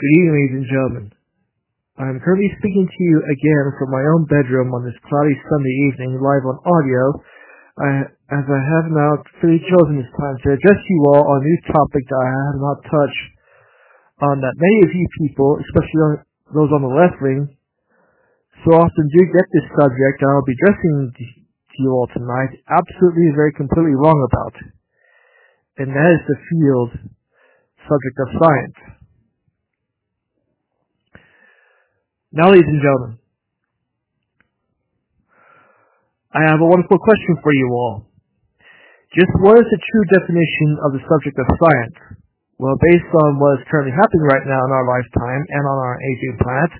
Good evening, ladies and gentlemen. I am currently speaking to you again from my own bedroom on this cloudy Sunday evening, live on audio, I, as I have now freely chosen this time to address you all on a new topic that I have not touched on that many of you people, especially those on the left wing, so often do get this subject I will be addressing to you all tonight absolutely very completely wrong about. And that is the field subject of science. Now, ladies and gentlemen, I have a wonderful question for you all. Just what is the true definition of the subject of science? Well, based on what is currently happening right now in our lifetime and on our aging planet,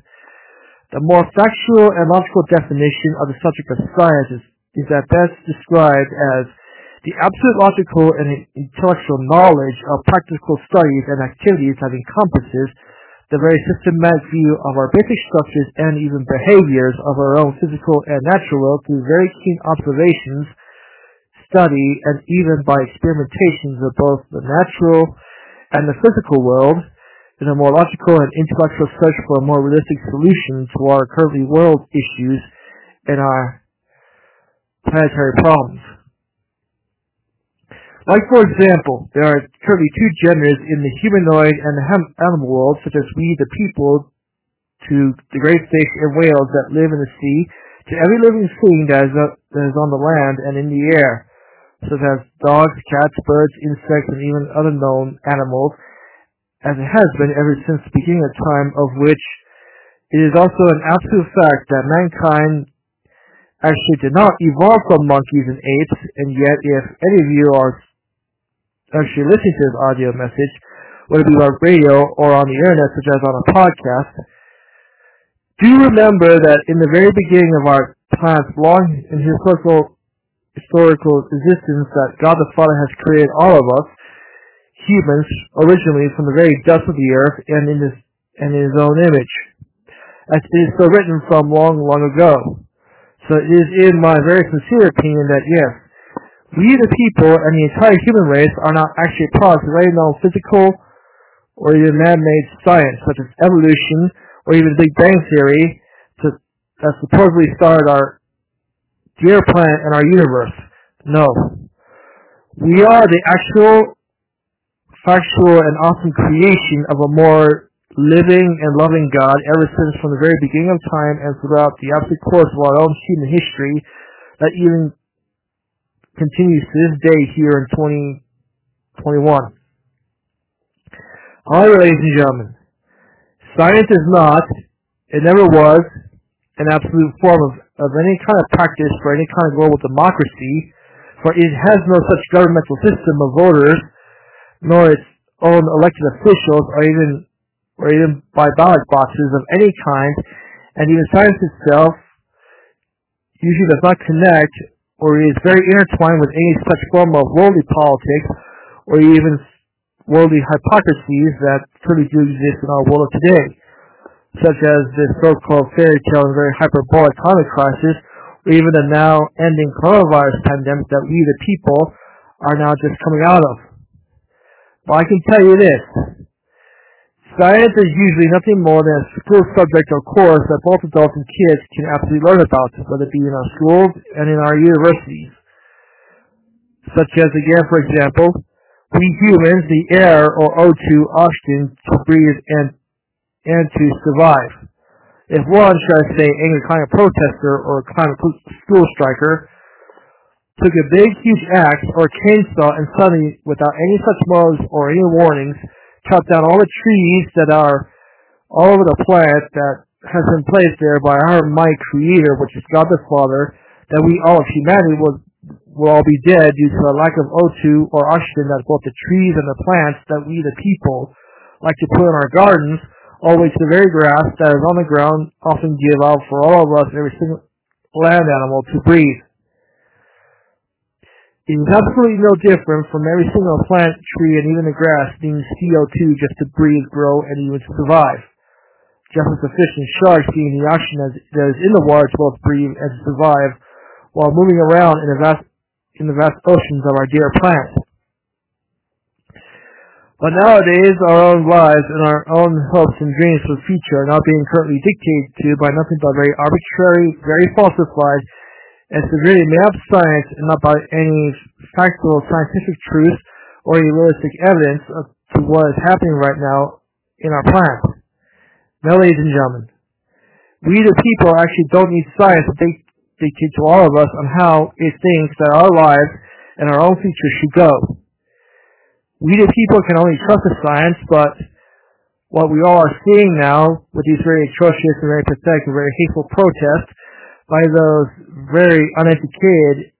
the more factual and logical definition of the subject of science is, is at best described as the absolute logical and intellectual knowledge of practical studies and activities that encompasses the very systematic view of our basic structures and even behaviors of our own physical and natural world through very keen observations, study, and even by experimentations of both the natural and the physical world in a more logical and intellectual search for a more realistic solution to our currently world issues and our planetary problems. Like, for example, there are currently two genders in the humanoid and the animal world, such as we, the people, to the great fish and whales that live in the sea, to every living thing that is, uh, that is on the land and in the air, such as dogs, cats, birds, insects, and even other known animals, as it has been ever since the beginning of time, of which it is also an absolute fact that mankind actually did not evolve from monkeys and apes, and yet if any of you are actually listening to this audio message, whether it be on radio or on the internet, such as on a podcast, do remember that in the very beginning of our planet's long and historical historical existence that God the Father has created all of us, humans, originally from the very dust of the earth and in his and in his own image. As it is so written from long, long ago. So it is in my very sincere opinion that yes, we the people and the entire human race are not actually products of any known physical or even man-made science, such as evolution or even the Big Bang Theory, to, that supposedly started our dear planet and our universe. No. We are the actual, factual, and awesome creation of a more living and loving God ever since from the very beginning of time and throughout the absolute course of our own human history that even continues to this day here in 2021. However, ladies and gentlemen, science is not, it never was, an absolute form of, of any kind of practice for any kind of global democracy, for it has no such governmental system of voters, nor its own elected officials, or even or even by ballot boxes of any kind, and even science itself usually does not connect or is very intertwined with any such form of worldly politics or even worldly hypocrisies that truly do exist in our world today, such as this so-called fairy tale and very hyperbolic climate crisis, or even the now ending coronavirus pandemic that we the people are now just coming out of. But I can tell you this, Science is usually nothing more than a school subject or course that both adults and kids can absolutely learn about, whether it be in our schools and in our universities. Such as, again, for example, we humans, the air or O2 oxygen to breathe and, and to survive. If one, should I say, angry climate protester or climate school striker took a big, huge axe or chainsaw and suddenly, without any such morals or any warnings, cut down all the trees that are all over the planet that has been placed there by our mighty creator, which is God the Father, that we all of humanity will will all be dead due to a lack of O2 or oxygen that both the trees and the plants that we the people like to put in our gardens, all the the very grass that is on the ground often give out for all of us, every single land animal to breathe. Is absolutely no different from every single plant, tree, and even the grass needing CO2 just to breathe, grow, and even to survive. Just as the fish and sharks needing the oxygen that is in the water to both breathe and survive while moving around in the vast, in the vast oceans of our dear planet. But nowadays, our own lives and our own hopes and dreams for the future are now being currently dictated to by nothing but very arbitrary, very falsified, and severely made up science and not by any factual scientific truth or any realistic evidence of, to what is happening right now in our planet. Now, ladies and gentlemen, we the people actually don't need science to dictate to all of us on how it thinks that our lives and our own future should go. We the people can only trust the science, but what we all are seeing now with these very atrocious and very pathetic and very hateful protests by those very uneducated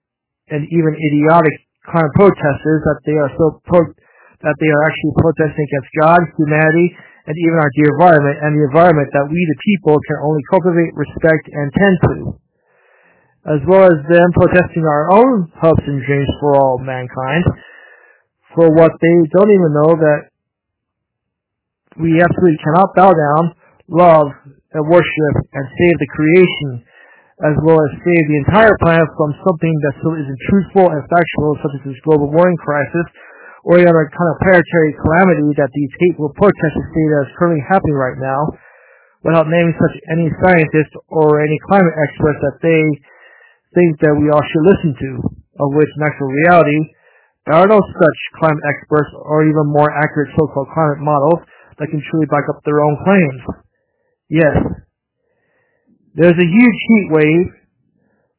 and even idiotic kind of protesters that they are so pro- that they are actually protesting against God, humanity, and even our dear environment and the environment that we the people can only cultivate, respect, and tend to. As well as them protesting our own hopes and dreams for all mankind for what they don't even know that we absolutely cannot bow down, love, and worship, and save the creation, as well as save the entire planet from something that still isn't truthful and factual, such as this global warming crisis, or any other kind of planetary calamity that these hateful protesters say that is currently happening right now, without naming such any scientists or any climate experts that they think that we all should listen to, of which in actual reality, there are no such climate experts or even more accurate so-called climate models that can truly back up their own claims. Yes, there's a huge heat wave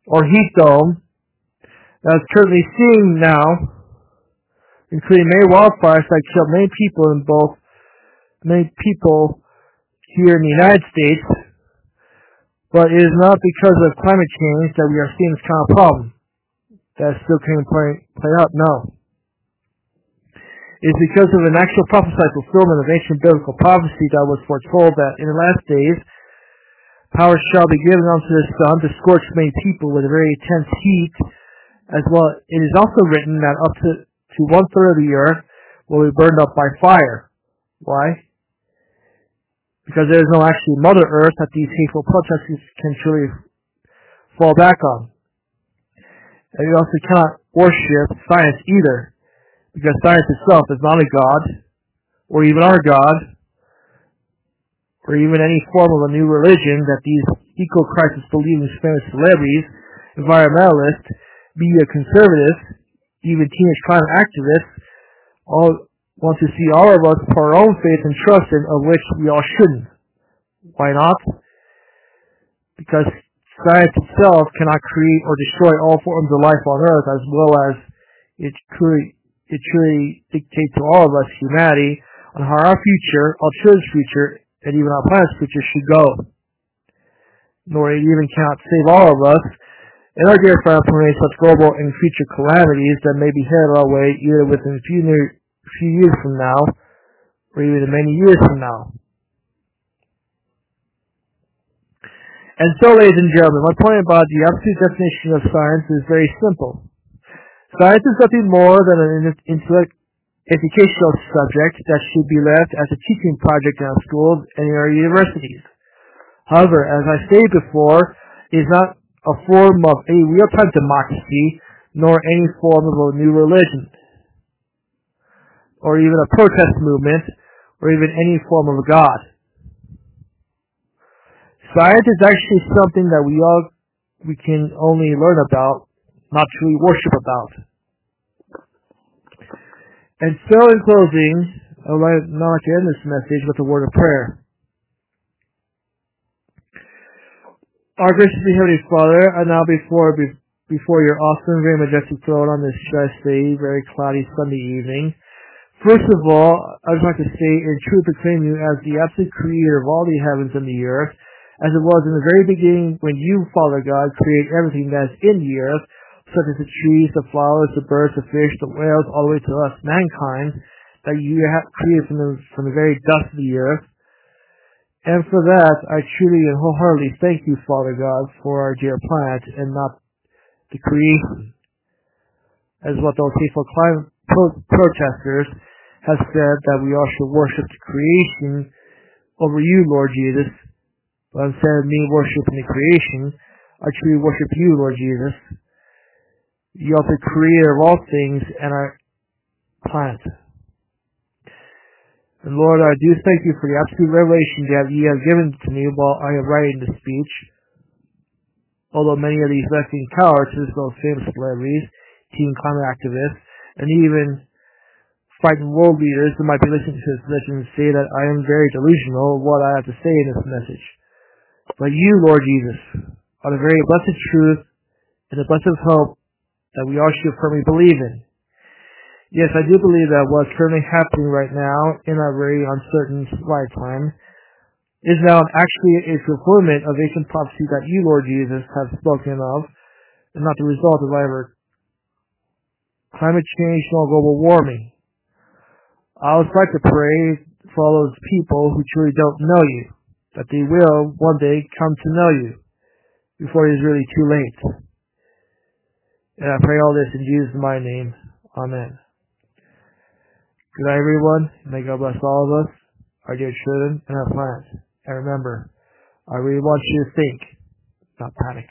or heat dome that is currently seeing now, including many wildfires that killed many people in both many people here in the United States, but it is not because of climate change that we are seeing this kind of problem that still can play, play out? No. It's because of an actual prophesied fulfillment of ancient biblical prophecy that was foretold that in the last days, power shall be given unto the sun to scorch many people with a very intense heat, as well. It is also written that up to, to one third of the earth will be burned up by fire. Why? Because there is no actually Mother Earth that these hateful protesters can truly fall back on. And you also cannot worship science either, because science itself is not a god, or even our God, or even any form of a new religion that these eco-crisis believing famous celebrities, environmentalists, media conservatives, even teenage climate activists, all want to see all of us pour our own faith and trust in, of which we all shouldn't. Why not? Because Science itself cannot create or destroy all forms of life on Earth, as well as it truly, it truly dictates to all of us, humanity, on how our future, our children's future, and even our planet's future should go. Nor it even cannot save all of us, and our dear friend from any such global and future calamities that may be headed our way either within a few, near, few years from now, or even many years from now. And so, ladies and gentlemen, my point about the absolute definition of science is very simple. Science is nothing more than an intellect educational subject that should be left as a teaching project in our schools and in our universities. However, as I stated before, it is not a form of a real-time democracy, nor any form of a new religion, or even a protest movement, or even any form of a god. Science is actually something that we all we can only learn about, not truly worship about. And so, in closing, I would not like to end this message with a word of prayer. Our gracious Heavenly Father, I now before before your awesome, very majestic throne on this say, very cloudy Sunday evening. First of all, I would like to say and truly proclaim you as the absolute creator of all the heavens and the earth, as it was in the very beginning when you, Father God, created everything that is in the earth, such as the trees, the flowers, the birds, the fish, the whales, all the way to us, mankind, that you have created from the, from the very dust of the earth. And for that, I truly and wholeheartedly thank you, Father God, for our dear planet and not the creation. As what those hateful climate pro- protesters have said that we all should worship the creation over you, Lord Jesus, but instead of me worshiping the creation, I truly worship you, Lord Jesus. You are the creator of all things and our planet. And Lord, I do thank you for the absolute revelation that you have given to me while I am writing this speech. Although many of these left-wing cowards, as famous celebrities, teen climate activists, and even fighting world leaders that might be listening to this message say that I am very delusional of what I have to say in this message. But you, Lord Jesus, are the very blessed truth and the blessed hope that we all should firmly believe in. Yes, I do believe that what's currently happening right now in our very uncertain lifetime is now actually a fulfillment of ancient prophecy that you, Lord Jesus, have spoken of, and not the result of either climate change nor global warming. I would like to pray for all those people who truly don't know you, that they will one day come to know you before it is really too late. And I pray all this in Jesus' name. Amen. Good night, everyone. May God bless all of us, our dear children, and our plants. And remember, I really want you to think, not panic.